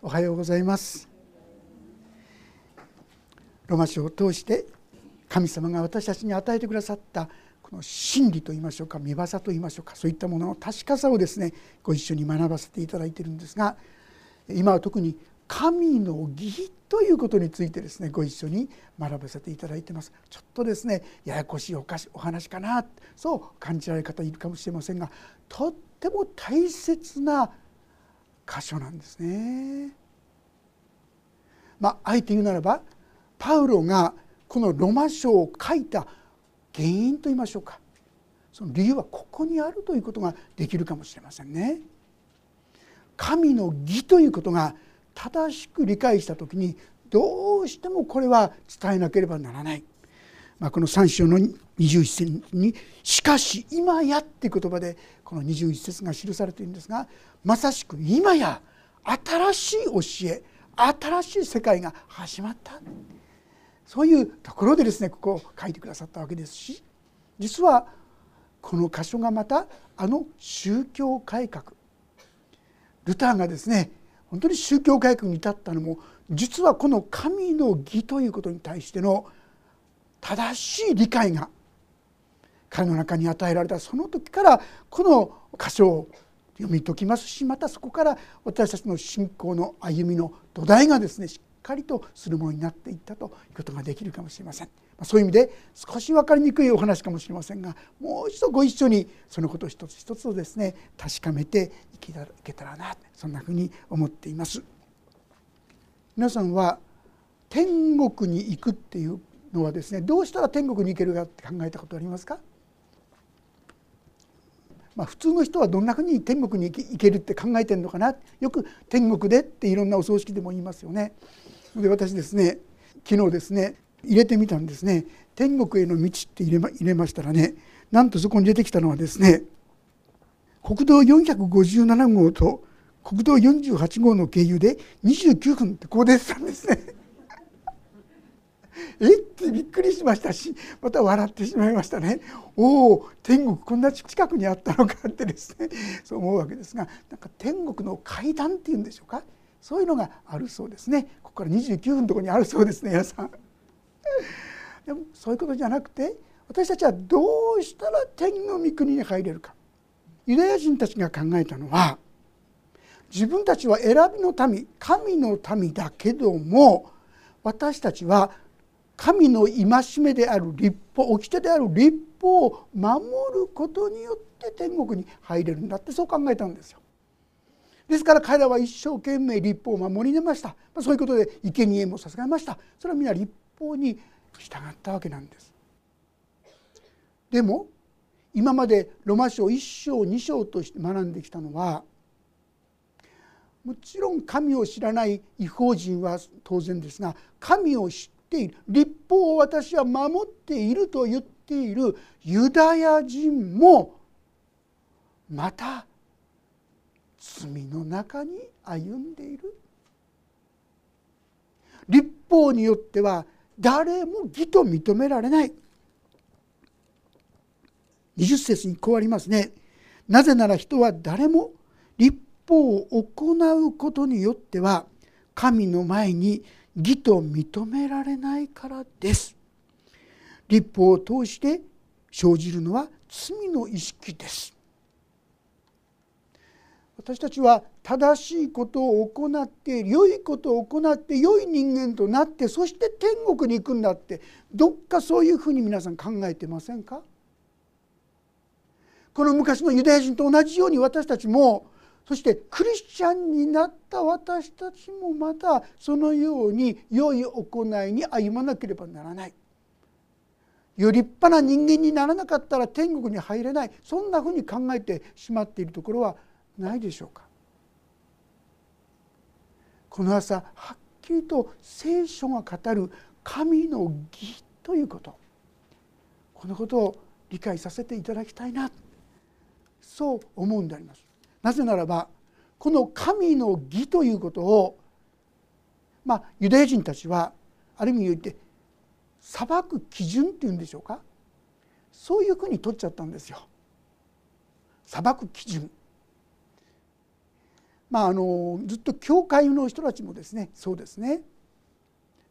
おはようございます。ロマ書を通して神様が私たちに与えてくださったこの真理と言いましょうか見業と言いましょうかそういったものの確かさをですねご一緒に学ばせていただいているんですが今は特に神の義ということについてですねご一緒に学ばせていただいてます。ちょっとですねややこしいお話かなそう感じられる方いるかもしれませんがとっても大切な箇所なんですね。まあ、えて言うならばパウロがこのロマ書を書いた原因と言いましょうかその理由はここにあるということができるかもしれませんね。神の義ということが正しく理解した時にどうしてもこれは伝えなければならない。まあ、この3章の21節に「しかし今や」って言葉でこの21節が記されているんですがまさしく今や新しい教え新しい世界が始まった。そういうところでですねここを書いてくださったわけです。し実はこの箇所がまたあの宗教改革。ルターがですね本当に宗教改革に至ったのも実はこの神の義ということに対しての正しい理解が彼の中に与えられたその時からこの箇所を読み解きますしまたそこから私たちの信仰の歩みの土台がですねしっかりとするものになっていったということができるかもしれません。そういう意味で少し分かりにくいお話かもしれませんがもう一度ご一緒にそのことを一つ一つをですね確かめていけたらなそんなふうに思っています。皆さんは天国に行くっていうのはですねどうしたら天国に行けるかって考えたことありますか？まあ、普通の人はどんなふうに天国に行けるって考えてるのかな？よく天国でっていろんなお葬式でも言いますよね。で私ですね昨日ですね入れてみたんですね天国への道って入れま入れましたらねなんとそこに出てきたのはですね国道457号と国道48号の経由で29分ってこう出てたんですね。え？ってびっくりしましたしまた笑ってしまいましたね。おお天国こんな近くにあったのかってですね。そう思うわけですがなんか天国の階段っていうんでしょうか？そういうのがあるそうですね。ここから29分のとこにあるそうですね皆さん。でもそういうことじゃなくて私たちはどうしたら天の御国に入れるか。ユダヤ人たちが考えたのは自分たちは選びの民神の民だけども私たちは神の戒めである立法掟である立法を守ることによって天国に入れるんだってそう考えたんですよ。ですから彼らは一生懸命立法を守り抜ましたそういうことで生贄も捧げましたそれは皆立法に従ったわけなんです。でも今までロマ書1章2章として学んできたのはもちろん神を知らない違法人は当然ですが神を知っている。立法を私は守っていると言っているユダヤ人もまた罪の中に歩んでいる。立法によっては誰も義と認められない。20節にこうありますね。なぜなら人は誰も立法を行うことによっては神の前に義と認められないからです。立法を通して生じるのは罪の意識です。私たちは正しいことを行って良いことを行って良い人間となってそして天国に行くんだって。どっかそういうふうに皆さん考えてませんか？この昔のユダヤ人と同じように私たちもそしてクリスチャンになった私たちもまたそのように良い行いに歩まなければならない。より立派な人間にならなかったら天国に入れないそんなふうに考えてしまっているところはないでしょうかこの朝はっきりと聖書が語る神の義ということこのことを理解させていただきたいなそう思うんであります。なぜならばこの神の義ということをまあユダヤ人たちはある意味言って裁く基準っていうんでしょうか？そういうふうに取っちゃったんですよ。裁く基準。まあ、あのずっと教会の人たちもですねそうですね。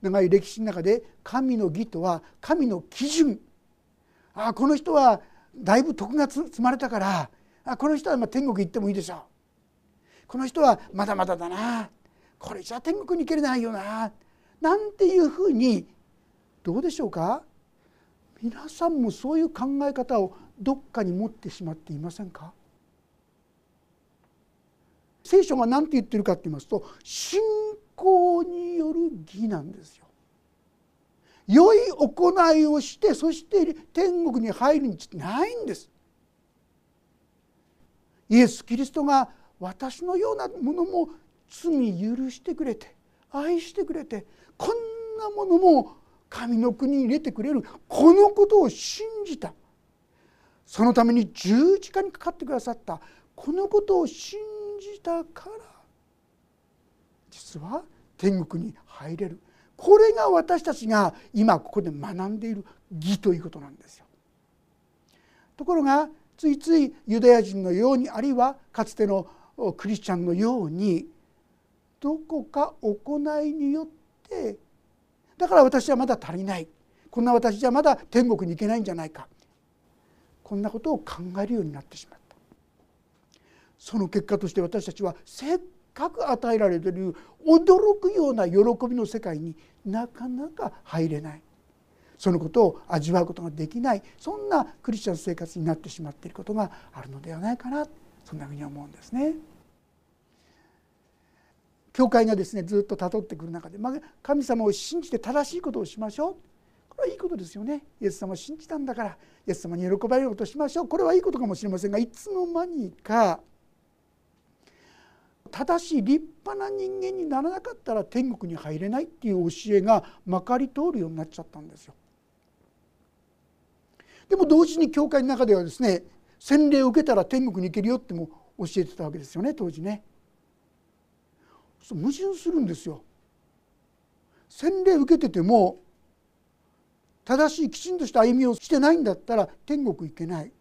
長い歴史の中で神の義とは神の基準。ああこの人はだいぶ徳が積まれたからあこの人はま天国行ってもいいでしょう。この人はまだまだだな。これじゃ天国に行けれないよな。なんていうふうにどうでしょうか？皆さんもそういう考え方をどっかに持ってしまっていませんか？聖書が何て言ってるかって言いますと信仰による義なんですよ。良い行いをしてそして天国に入る道ってないんです。イエス・キリストが私のようなものも罪許してくれて愛してくれてこんなものも神の国に入れてくれるこのことを信じたそのために十字架にかかってくださったこのことを信じたから実は天国に入れるこれが私たちが今ここで学んでいる義ということなんですよ。ところがついついユダヤ人のようにあるいはかつてのクリスチャンのようにどこか行いによってだから私はまだ足りない。こんな私じゃまだ天国に行けないんじゃないか。こんなことを考えるようになってしまった。その結果として私たちはせっかく与えられている驚くような喜びの世界になかなか入れない。そのことを味わうことができないそんなクリスチャン生活になってしまっていることがあるのではないかなそんなふうに思うんですね。教会がですねずっとたどってくる中で、まあ、神様を信じて正しいことをしましょうこれはいいことですよねイエス様を信じたんだからイエス様に喜ばれることをしましょうこれはいいことかもしれませんがいつの間にか正しい立派な人間にならなかったら天国に入れないっていう教えがまかり通るようになっちゃったんですよ。でも同時に教会の中ではですね洗礼を受けたら天国に行けるよっても教えてたわけですよね当時ね。矛盾するんですよ。洗礼受けてても正しいきちんとした歩みをしてないんだったら天国行けない。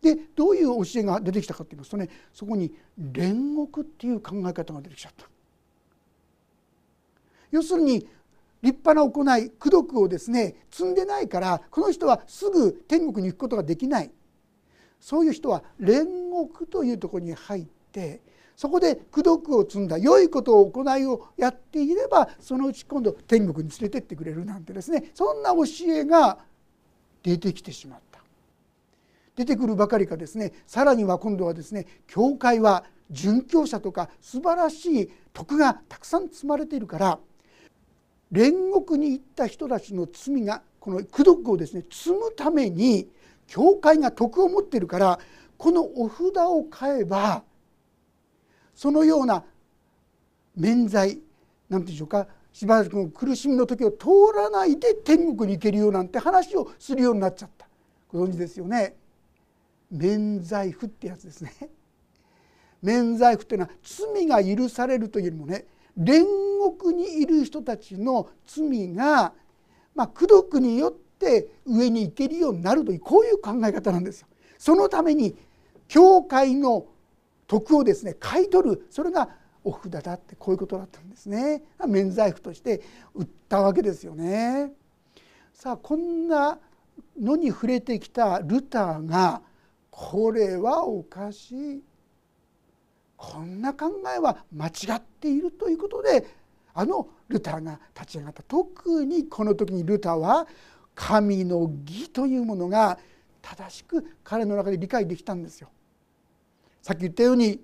でどういう教えが出てきたかと言いますとねそこに煉獄っていう考え方が出てきちゃった。要するに立派な行い功徳をですね積んでないからこの人はすぐ天国に行くことができないそういう人は煉獄というところに入ってそこで功徳を積んだ良いことを行いをやっていればそのうち今度天国に連れてってくれるなんてですねそんな教えが出てきてしまった。出てくるばかりかですねさらには今度はですね教会は殉教者とか素晴らしい徳がたくさん積まれているから煉獄に行った人たちの罪がこの功徳をですね積むために教会が徳を持っているからこのお札を買えばそのような免罪なんて言うんでしょうかしばらくの苦しみの時を通らないで天国に行けるよなんて話をするようになっちゃった。ご存知ですよね。免罪符ってやつですね。免罪符っていうのは罪が許されるというよりもね煉獄にいる人たちの罪が、まあ、功徳によって上に行けるようになるというこういう考え方なんですよ。そのために教会の徳をですね買い取るそれがお札だってこういうことだったんですね免罪符として売ったわけですよね。さあこんなのに触れてきたルターがこれはおかしいこんな考えは間違っているということであのルターが立ち上がった特にこの時にルターは神の義というものが正しく彼の中で理解できたんですよ。さっき言ったように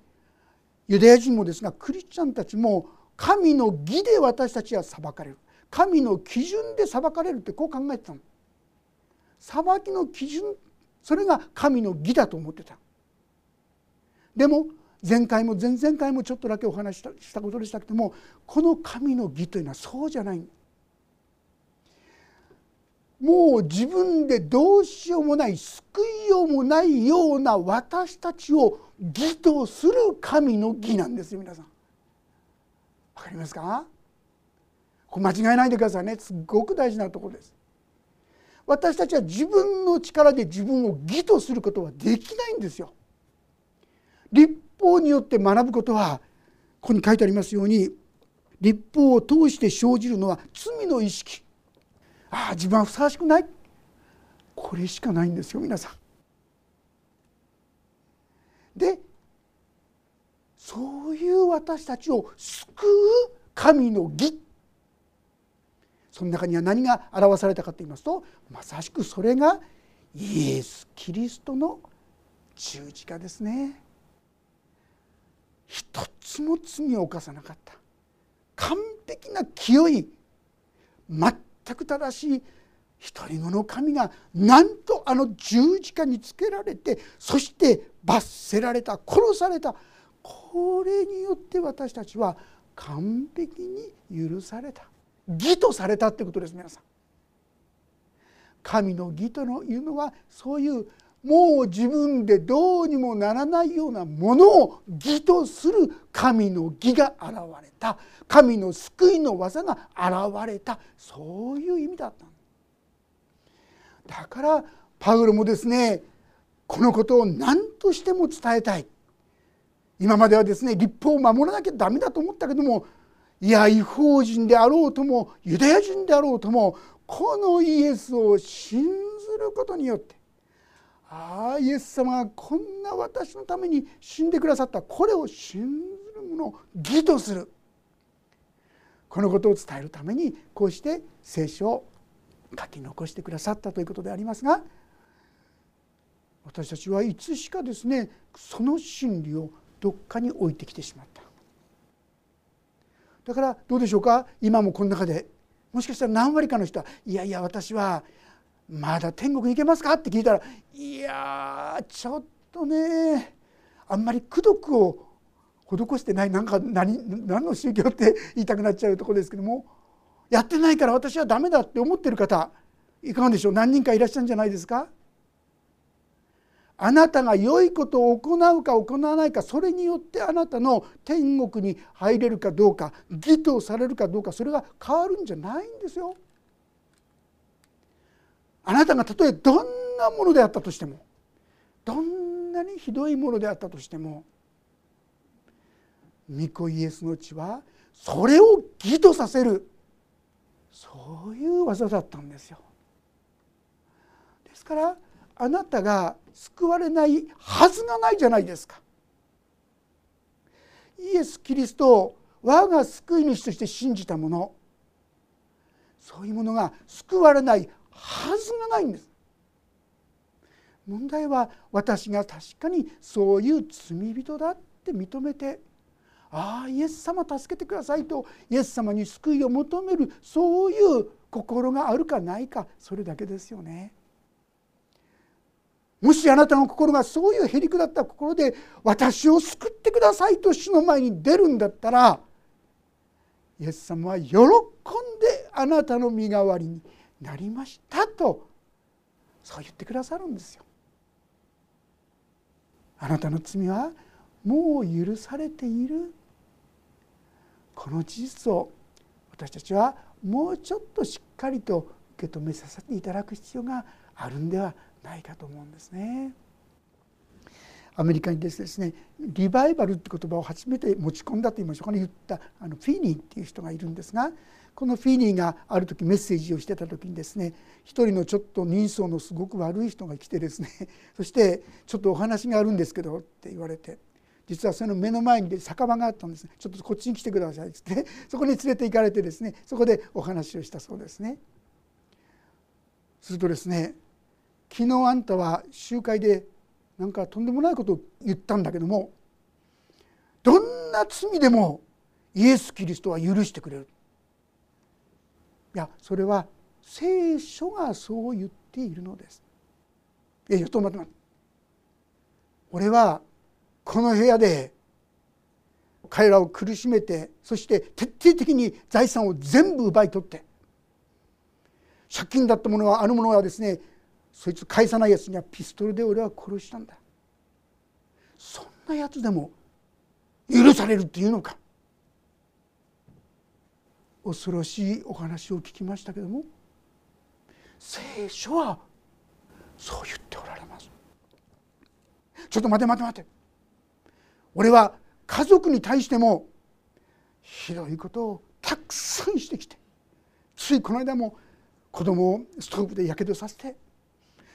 ユダヤ人もですがクリスチャンたちも神の義で私たちは裁かれる神の基準で裁かれるってこう考えてたの。裁きの基準それが神の義だと思ってた。でも前回も前々回もちょっとだけお話ししたことでしたけどもこの神の義というのはそうじゃないもう自分でどうしようもない救いようもないような私たちを義とする神の義なんですよ皆さん。わかりますか？これ間違えないでくださいねすごく大事なところです。私たちは自分の力で自分を義とすることはできないんですよ。立法によって学ぶことはここに書いてありますように立法を通して生じるのは罪の意識ああ自分はふさわしくないこれしかないんですよ皆さん。でそういう私たちを救う神の義その中には何が表されたかと言いますとまさしくそれがイエス・キリストの十字架ですね。一つも罪を犯さなかった。完璧な清い全く正しい一人子の神がなんとあの十字架につけられてそして罰せられた殺された。これによって私たちは完璧に許された。義とされたってことです皆さん。神の義というのはそういうもう自分でどうにもならないようなものを義とする神の義が現れた。神の救いの技が現れた。そういう意味だっただからパウロもですねこのことを何としても伝えたい。今まではですね立法を守らなきゃダメだと思ったけどもいや違法人であろうともユダヤ人であろうともこのイエスを信ずることによってああイエス様がこんな私のために死んでくださった。これを信ずる者を義とする。このことを伝えるためにこうして聖書を書き残してくださったということでありますが私たちはいつしかですねその真理をどっかに置いてきてしまった。だからどうでしょうか？今もこの中で。もしかしたら何割かの人は「いやいや私はまだ天国に行けますか?」って聞いたら「いやちょっとねあんまり功徳を施してないなんか何何の宗教って言いたくなっちゃうとこですけどもやってないから私はダメだって思ってる方いかがでしょう？何人かいらっしゃるんじゃないですか？あなたが良いことを行うか行わないかそれによってあなたの天国に入れるかどうか義とされるかどうかそれが変わるんじゃないんですよ。あなたがたとえどんなものであったとしてもどんなにひどいものであったとしても御子イエスの血はそれを義とさせるそういう技だったんですよ。ですからあなたが救われないはずがないじゃないですか。イエス・キリストを我が救い主として信じた者そういうものが救われないはずがないんです。問題は私が確かにそういう罪人だって認めてああイエス様助けてくださいとイエス様に救いを求めるそういう心があるかないかそれだけですよね。もしあなたの心がそういうへりくだった心で私を救ってくださいと主の前に出るんだったらイエス様は喜んであなたの身代わりになりましたとそう言ってくださるんですよ。あなたの罪はもう許されているこの事実を私たちはもうちょっとしっかりと受け止めさせていただく必要があるんではないかと思うんですね。アメリカにですねリバイバルって言葉を初めて持ち込んだと言いましょうかね言ったあのフィーニーっていう人がいるんですがこのフィーニーがある時メッセージをしてた時にですね一人のちょっと人相のすごく悪い人が来てですね そして「ちょっとお話があるんですけど」って言われて実はその目の前に酒場があったんですちょっとこっちに来てくださいっつって そこに連れて行かれてですねそこでお話をしたそうですね。するとですね昨日あんたは集会でなんかとんでもないことを言ったんだけどもどんな罪でもイエス・キリストは許してくれるいやそれは聖書がそう言っているのです。いやちょっと待って待って。俺はこの部屋で彼らを苦しめてそして徹底的に財産を全部奪い取って借金だったものはあるものはですねそいつ返さないやつにはピストルで俺は殺したんだ。そんなやつでも許されるっていうのか。恐ろしいお話を聞きましたけども聖書はそう言っておられます。ちょっと待て待て待て。俺は家族に対してもひどいことをたくさんしてきてついこの間も子供をストーブでやけどさせて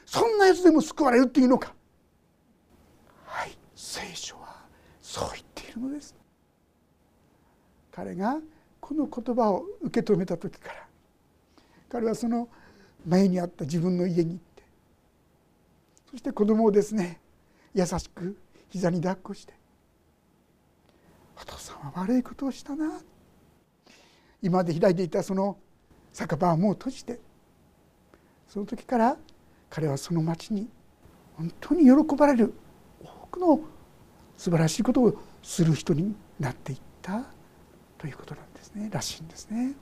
そんなやつでも救われるっていうのか。はい聖書はそう言っているのです。彼がこの言葉を受け止めた時から彼はその前にあった自分の家に行ってそして子供をですね優しく膝に抱っこして「お父さんは悪いことをしたな」今まで開いていたその酒場はもう閉じてその時から彼はその町に本当に喜ばれる多くの素晴らしいことをする人になっていったということなんです。ねらしいんですね。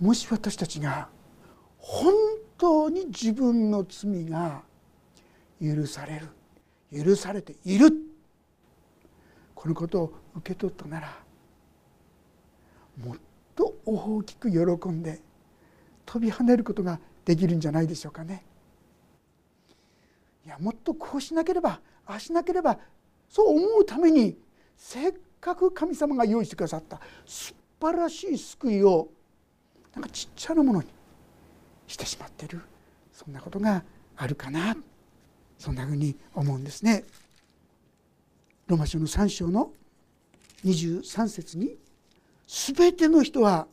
もし私たちが本当に自分の罪が許される許されているこのことを受け取ったならもっと大きく喜んで飛び跳ねることができるんじゃないでしょうかね。いやもっとこうしなければああしなければそう思うためにせっかく神様が用意してくださった素晴らしい救いをなんかちっちゃなものにしてしまっているそんなことがあるかなそんなふうに思うんですね。ロマ書の3章の23節に「すべての人は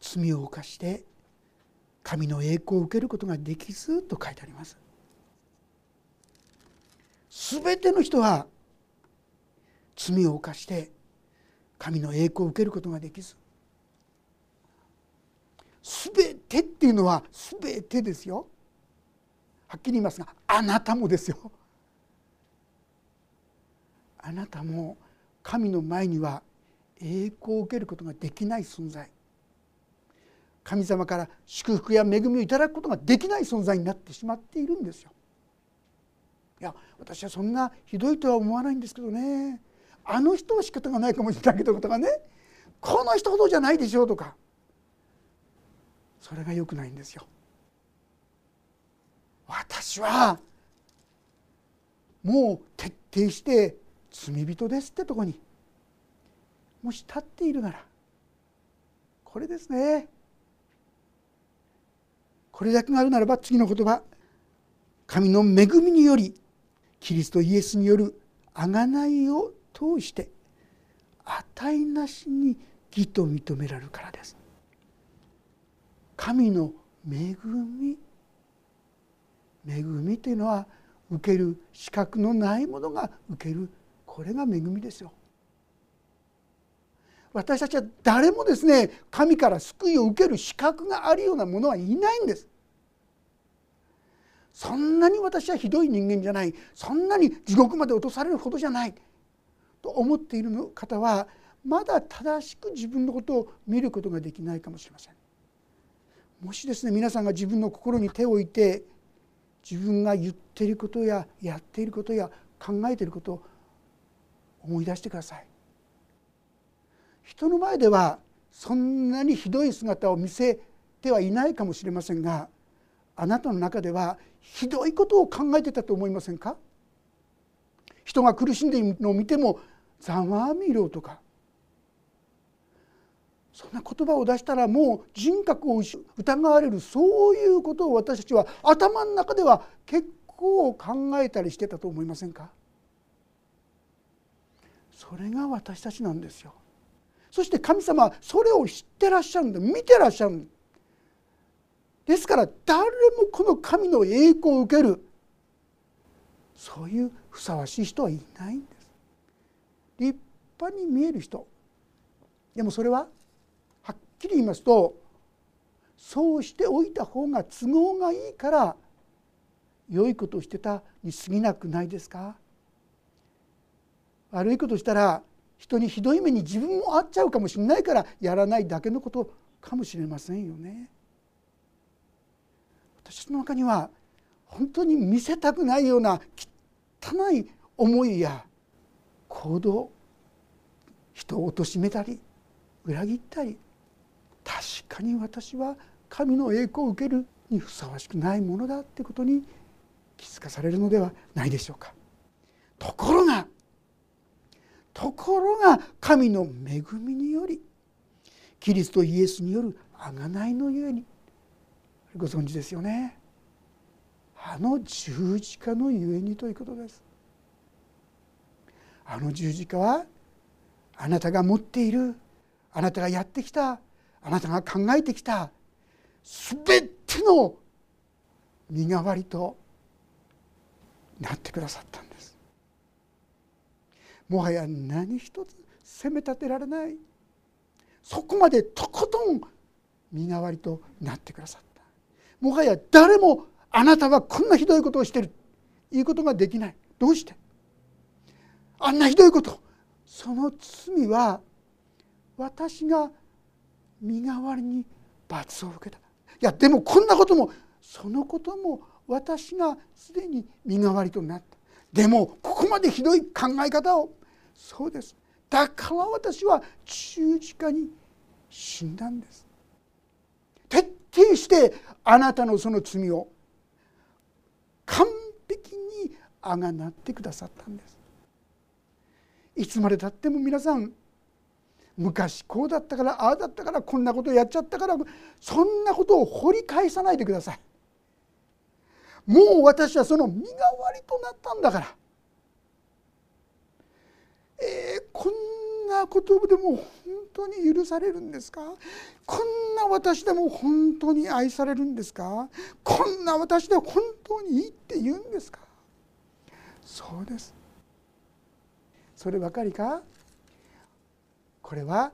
罪を犯して神の栄光を受けることができず」と書いてあります。すべての人は罪を犯して神の栄光を受けることができず全てっていうのは全てですよ。はっきり言いますがあなたもですよ。あなたも神の前には栄光を受けることができない存在。神様から祝福や恵みをいただくことができない存在になってしまっているんですよ。いや私はそんなひどいとは思わないんですけどね。あの人は仕方がないかもしれないけどとかね。この人ほどじゃないでしょうとか。それが良くないんですよ。私はもう徹底して罪人ですってとこに。もし立っているならこれですね。これだけがあるならば次の言葉神の恵みによりキリストイエスによる贖いを通して値なしに義と認められるからです神の恵み恵みというのは受ける資格のないものが受けるこれが恵みですよ。私たちは誰もですね神から救いを受ける資格があるようなものはいないんです。そんなに私はひどい人間じゃないそんなに地獄まで落とされるほどじゃないと思っている方はまだ正しく自分のことを見ることができないかもしれません。もしですね皆さんが自分の心に手を置いて自分が言っていることややっていることや考えていることを思い出してください。人の前ではそんなにひどい姿を見せてはいないかもしれませんがあなたの中ではひどいことを考えてたと思いませんか？人が苦しんでいるのを見てもざまあみろとか。そんな言葉を出したらもう人格を疑われるそういうことを私たちは頭の中では結構考えたりしてたと思いませんか？それが私たちなんですよ。そして神様はそれを知ってらっしゃるんだ。見てらっしゃる。んですから誰もこの神の栄光を受けるそういうふさわしい人はいないんです。立派に見える人でもそれははっきり言いますとそうしておいた方が都合がいいから良いことをしてたに過ぎなくないですか？悪いことしたら人にひどい目に自分も遭っちゃうかもしれないからやらないだけのことかもしれませんよね。私の中には本当に見せたくないような汚い思いや行動人を貶めたり裏切ったり確かに私は神の栄光を受けるにふさわしくないものだってことに気づかされるのではないでしょうか。ところがところが神の恵みによりキリストイエスによる贖いのゆえにご存知ですよねあの十字架のゆえにということです。あの十字架はあなたが持っている。あなたがやってきた。あなたが考えてきた。全ての身代わりとなってくださったんです。もはや何一つ責め立てられない。そこまでとことん身代わりとなってくださった。もはや誰もあなたはこんなひどいことをしてる。いうことができない。どうして？あんなひどいこと。その罪は私が身代わりに罰を受けた。いやでもこんなこともそのことも私がすでに身代わりとなった。でもここまでひどい考え方を。そうです。だから私は十字架に死んだんです。徹底してあなたのその罪を完璧にあがなってくださったんです。いつまでたっても皆さん昔こうだったからああだったからこんなことやっちゃったからそんなことを掘り返さないでください。もう私はその身代わりとなったんだから。えー、こんなことでも本当に許されるんですか？こんな私でも本当に愛されるんですか？こんな私で本当にいいって言うんですか？そうです。そればかりか？これは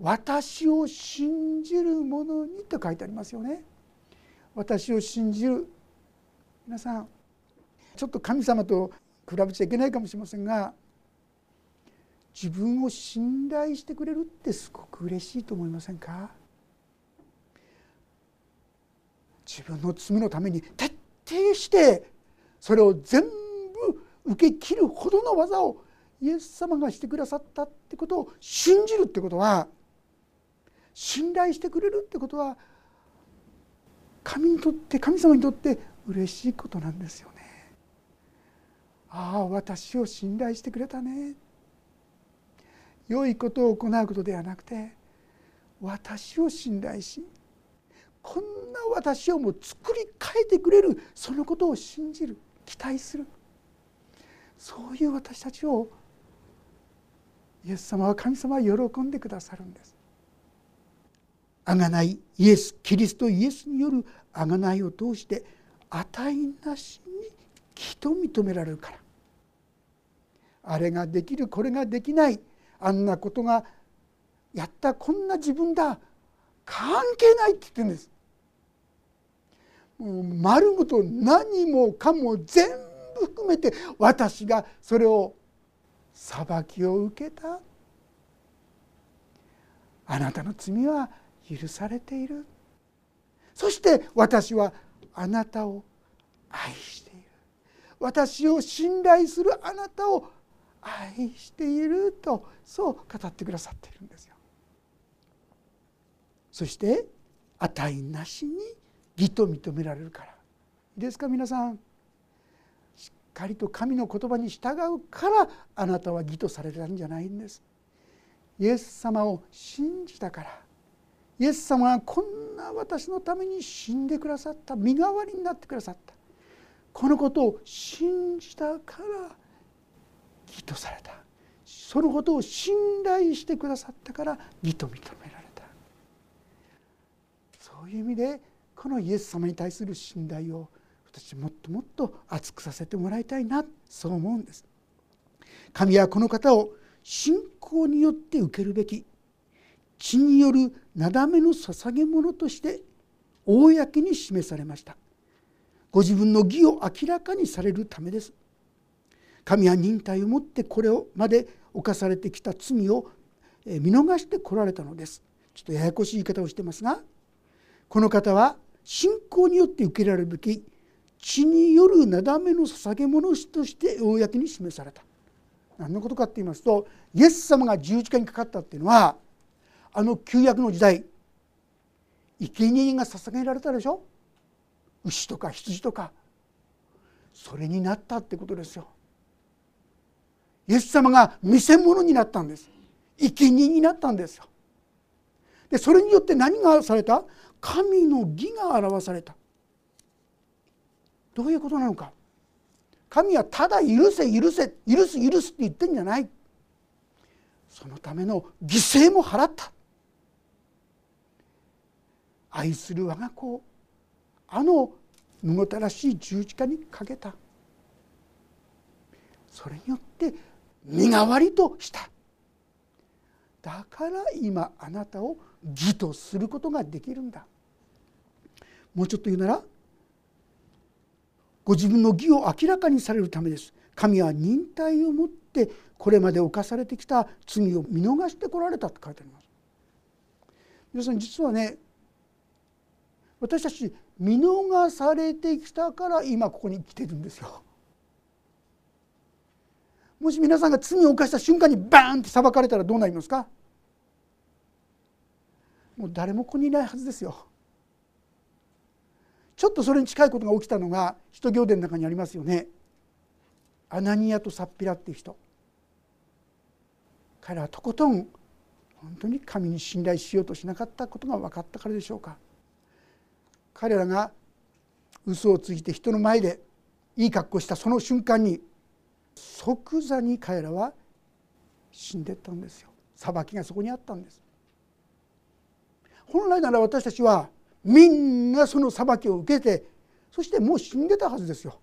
私を信じる者にと書いてありますよね。私を信じる。皆さんちょっと神様と比べちゃいけないかもしれませんが自分を信頼してくれるってすごく嬉しいと思いませんか？自分の罪のために徹底してそれを全部受け切るほどの技をイエス様がしてくださったってことを信じるってことは信頼してくれるってことは神にとって神様にとって嬉しいことなんですよね。ああ私を信頼してくれたね良いことを行うことではなくて私を信頼しこんな私をもう作り変えてくれるそのことを信じる期待するそういう私たちをイエス様は神様は喜んでくださるんです。贖いイエスキリストイエスによる贖いを通して値なしに義と認められるからあれができるこれができないあんなことがやったこんな自分だ。関係ないって言ってるんです。もう丸ごと何もかも全部含めて私がそれを裁きを受けた。あなたの罪は許されている。そして私はあなたを愛している。私を信頼するあなたを愛しているとそう語ってくださっているんですよ。そして値なしに義と認められるから。いいですか皆さん。しっかりと神の言葉に従うからあなたは義とされたんじゃないんです。イエス様を信じたから。イエス様がこんな私のために死んでくださった。身代わりになってくださった。このことを信じたから義とされた。そのことを信頼してくださったから義と認められた。そういう意味でこのイエス様に対する信頼を私もっともっと熱くさせてもらいたいなそう思うんです。神はこの方を信仰によって受けるべき血によるなだめの捧げ物として公に示されました。ご自分の義を明らかにされるためです。神は忍耐をもってこれをまで犯されてきた罪を見逃してこられたのです。ちょっとややこしい言い方をしてますがこの方は信仰によって受けられるべき血によるなだめの捧げ物として公に示された。何のことかって言いますとイエス様が十字架にかかったっていうのはあの旧約の時代生贄が捧げられたでしょ？牛とか羊とか。それになったってことですよ。イエス様が見せ物になったんです。生贄になったんですよ。でそれによって何がされた？神の義が表された。どういうことなのか。神はただ許せ許せ許す許すって言ってんじゃない。そのための犠牲も払った。愛する我が子をあのむごたらしい十字架にかけた。それによって身代わりとした。だから今あなたを義とすることができるんだ。もうちょっと言うならご自分の義を明らかにされるためです。神は忍耐をもってこれまで犯されてきた罪を見逃してこられたって書いてあります。皆さん実はね私たち見逃されてきたから今ここに来てるんですよ。もし皆さんが罪を犯した瞬間にバーンって裁かれたらどうなりますか？もう誰もここにいないはずですよ。ちょっとそれに近いことが起きたのが使徒行伝の中にありますよね。アナニアとサッピラっていう人彼らはとことん本当に神に信頼しようとしなかったことが分かったからでしょうか彼らが嘘をついて人の前でいい格好したその瞬間に即座に彼らは死んでったんですよ。裁きがそこにあったんです。本来なら私たちはみんなその裁きを受けてそしてもう死んでたはずですよ。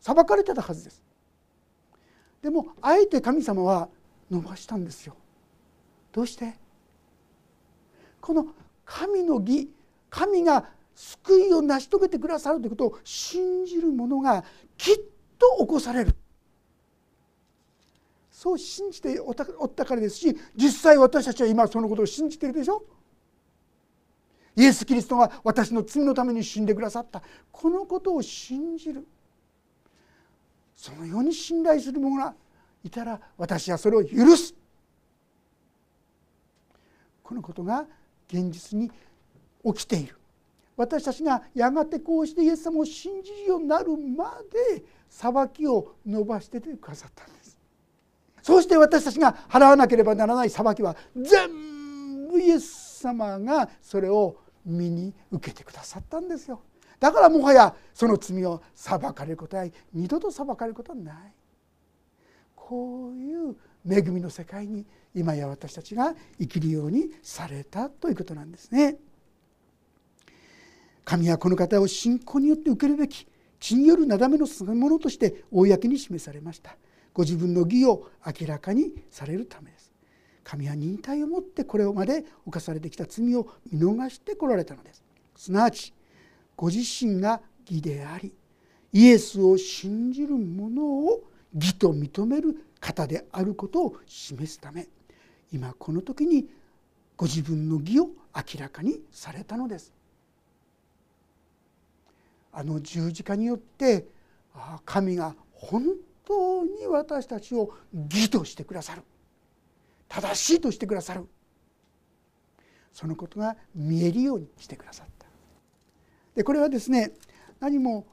裁かれてたはずです。でもあえて神様は伸ばしたんですよ。どうして？この神の義神が救いを成し遂げてくださるということを信じる者がきっと起こされる。そう信じておったからですし実際私たちは今そのことを信じているでしょ？イエス・キリストが私の罪のために死んでくださった。このことを信じる。そのように信頼する者がいたら私はそれを許す。このことが現実に起きている。私たちがやがてこうしてイエス様を信じるようになるまで裁きを伸ばしててくださったんです。そうして私たちが払わなければならない裁きは全部イエス様がそれを身に受けてくださったんですよ。だからもはやその罪を裁かれることは二度と裁かれることはない。こういう恵みの世界に今や私たちが生きるようにされたということなんですね。神はこの方を信仰によって受けるべき血によるなだめのものとして公に示されました。ご自分の義を明らかにされるためです。神は忍耐をもってこれまで犯されてきた罪を見逃してこられたのです。すなわちご自身が義でありイエスを信じる者を義と認める方であることを示すため今この時にご自分の義を明らかにされたのです。あの十字架によって神が本当に私たちを義としてくださる。正しいとしてくださる。そのことが見えるようにしてくださった。でこれはですね何も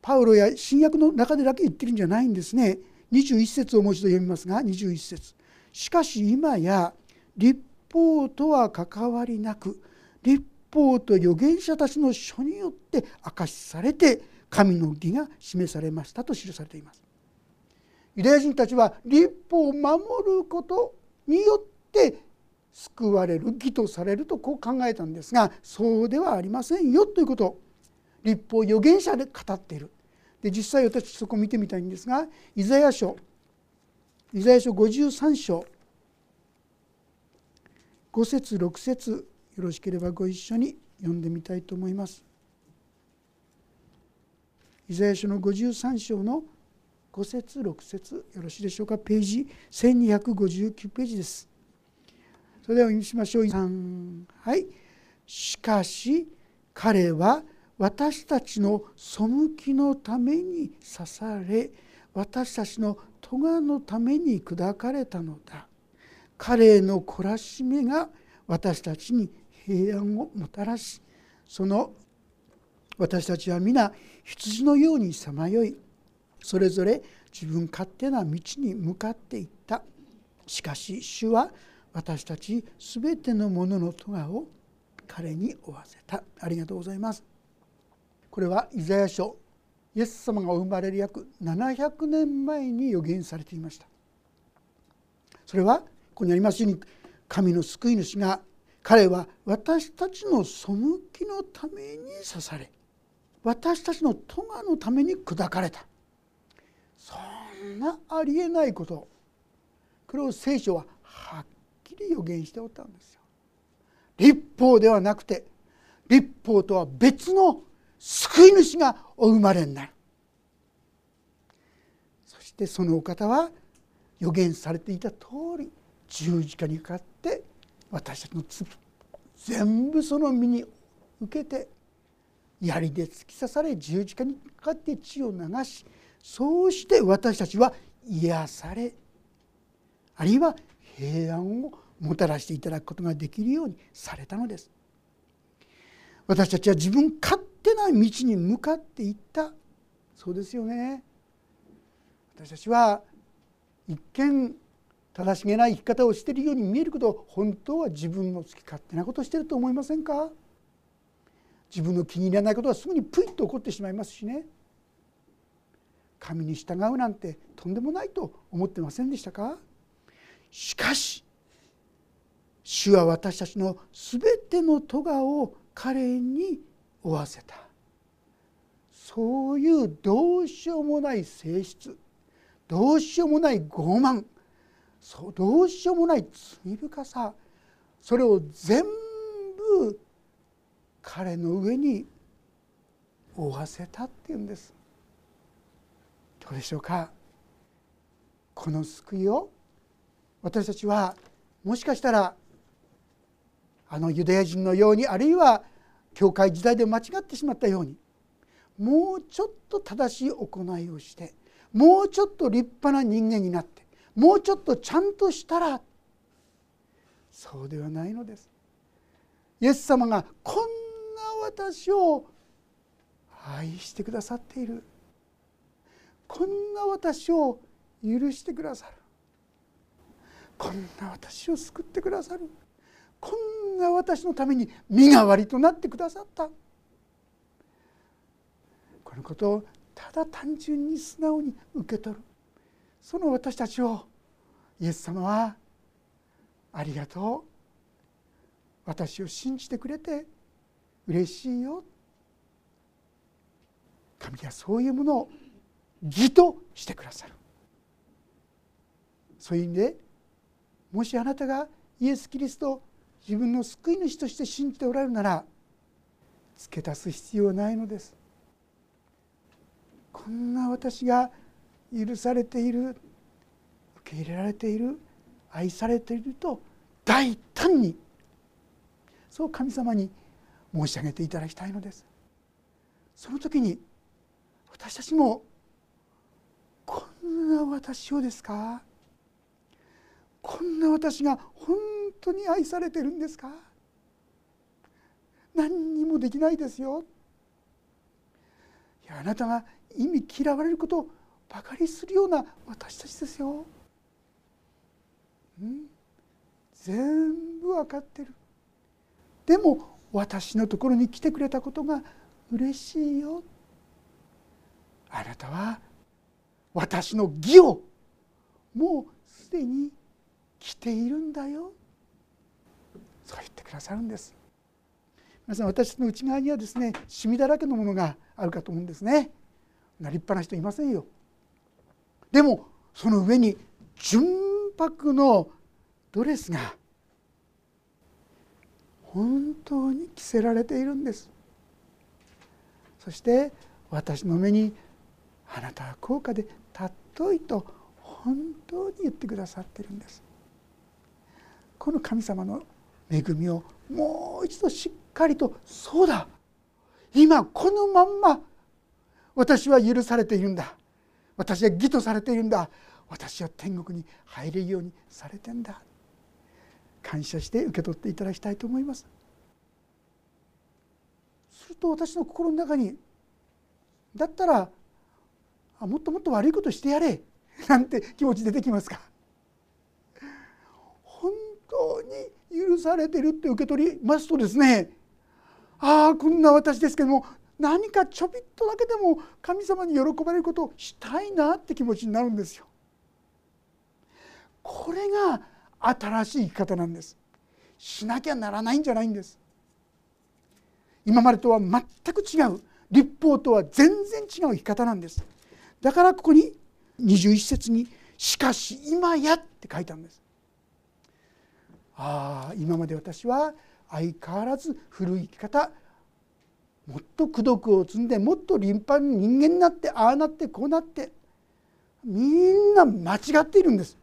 パウロや新約の中でだけ言ってるんじゃないんですね。21節をもう一度読みますが21節。しかし今や立法とは関わりなく立法と預言者たちの書によって明かしされて神の義が示されましたと記されていますユダヤ人たちは立法を守ることによって救われる義とされるとこう考えたんですがそうではありませんよということを立法預言者で語っているで実際私そこ見てみたいんですがイザヤ書イザヤ書53章5節6節よろしければご一緒に読んでみたいと思います。イザヤ書の53章の5節6節よろしいでしょうか？ページ1259ページです。それではお読みしましょう。はい。しかし彼は私たちの背きのために刺され私たちの咎のために砕かれたのだ。彼の懲らしめが私たちに平安をもたらしその私たちは皆羊のようにさまよい。それぞれ自分勝手な道に向かっていった。しかし主は私たち全てのものの咎を彼に負わせた。ありがとうございます。これはイザヤ書イエス様がお生まれる約700年前に予言されていました。それはここにありますように神の救い主が彼は私たちの背きのために刺され私たちの咎のために砕かれた。そんなありえないこと。これを聖書ははっきり予言しておったんですよ。立法ではなくて立法とは別の救い主がお生まれになる。そしてそのお方は予言されていた通り十字架にかかって私たちの罪全部その身に受けて槍で突き刺され十字架にかかって血を流しそうして私たちは癒されあるいは平安をもたらしていただくことができるようにされたのです。私たちは自分勝手な道に向かっていった。そうですよね。私たちは一見正しげな生き方をしているように見えるけど本当は自分の好き勝手なことをしていると思いませんか？自分の気に入らないことはすぐにプイッと起こってしまいますしね。神に従うなんてとんでもないと思ってませんでしたか？しかし主は私たちの全ての咎を彼に負わせた。そういうどうしようもない性質どうしようもない傲慢そうどうしようもない罪深さそれを全部彼の上に負わせたっていうんですどうでしょうか？この救いを私たちはもしかしたらあのユダヤ人のようにあるいは教会時代で間違ってしまったようにもうちょっと正しい行いをしてもうちょっと立派な人間になってもうちょっとちゃんとしたらそうではないのです。イエス様がこん私を愛してくださっている。こんな私を許してくださる。こんな私を救ってくださる。こんな私のために身代わりとなってくださった。このことをただ単純に素直に受け取る。その私たちをイエス様は「ありがとう。私を信じてくれて嬉しいよ」神はそういうものを義としてくださる。そういう意味でもしあなたがイエス・キリスト自分の救い主として信じておられるなら付け足す必要はないのです。こんな私が許されている受け入れられている愛されていると大胆にそう神様に申し上げていただきたいのです。その時に私たちもこんな私をですか？こんな私が本当に愛されてるんですか？何にもできないですよ。いやあなたが意味嫌われることばかりするような私たちですよ。うん、全部分かってる。でも私のところに来てくれたことが嬉しいよ。あなたは私の義をもうすでに来ているんだよ。そう言ってくださるんです。皆さん私の内側にはですねシミだらけのものがあるかと思うんですね。な立派な人いませんよ。でもその上に純白のドレスが本当に着せられているんです。そして私の目に「あなたは高価で尊い」と本当に言ってくださってるんです。この神様の恵みをもう一度しっかりとそうだ今このまんま私は許されているんだ。私は義とされているんだ。私は天国に入れるようにされてんだ。感謝して受け取っていただきたいと思いますすると私の心の中にだったらあもっともっと悪いことしてやれ なんて気持ち出てきますか本当に許されてるって受け取りますとですねああこんな私ですけども何かちょびっとだけでも神様に喜ばれることをしたいなって気持ちになるんですよ。これが新しい生き方なんです。しなきゃならないんじゃないんです。今までとは全く違う立法とは全然違う生き方なんです。だからここに21節に「しかし今や」って書いてあるんです。ああ今まで私は相変わらず古い生き方もっと功徳を積んでもっと立派に人間になってああなってこうなってみんな間違っているんです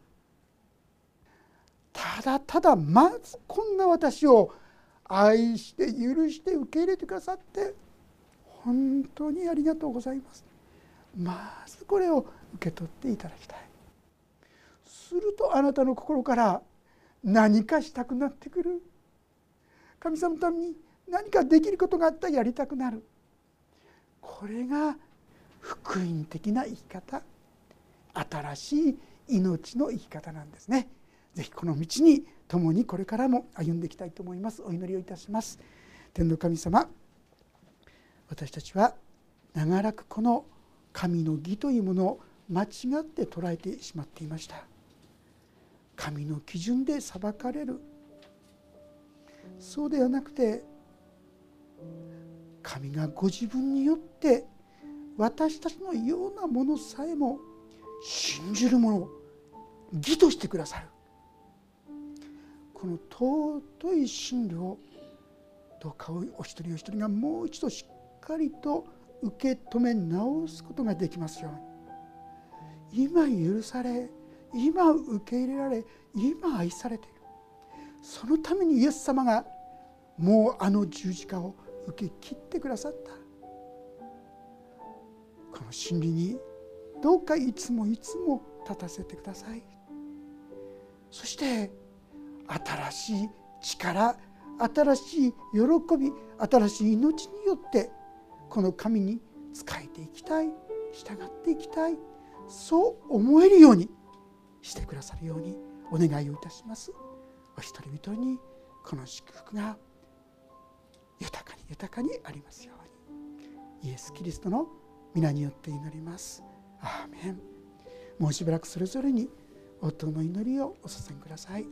ただただまずこんな私を愛して許して受け入れてくださって本当にありがとうございます。まずこれを受け取っていただきたい。するとあなたの心から何かしたくなってくる。神様のために何かできることがあったらやりたくなる。これが福音的な生き方。新しい命の生き方なんですね。ぜひこの道に共にこれからも歩んでいきたいと思います。お祈りをいたします。天の神様私たちは長らくこの神の義というものを間違って捉えてしまっていました。神の基準で裁かれる。そうではなくて神がご自分によって私たちのようなものさえも信じるものを義としてくださる。この尊い真理をどうかお一人お一人がもう一度しっかりと受け止め直すことができますように。今許され今受け入れられ今愛されている。そのためにイエス様がもうあの十字架を受け切ってくださった。この真理にどうかいつもいつも立たせてください。そして新しい力新しい喜び新しい命によってこの神に仕えていきたい従っていきたいそう思えるようにしてくださるようにお願いをいたします。お一人一人にこの祝福が豊かに豊かにありますように。イエス・キリストの皆によって祈ります。アーメン。もうしばらくそれぞれに夫の祈りをお捧げください。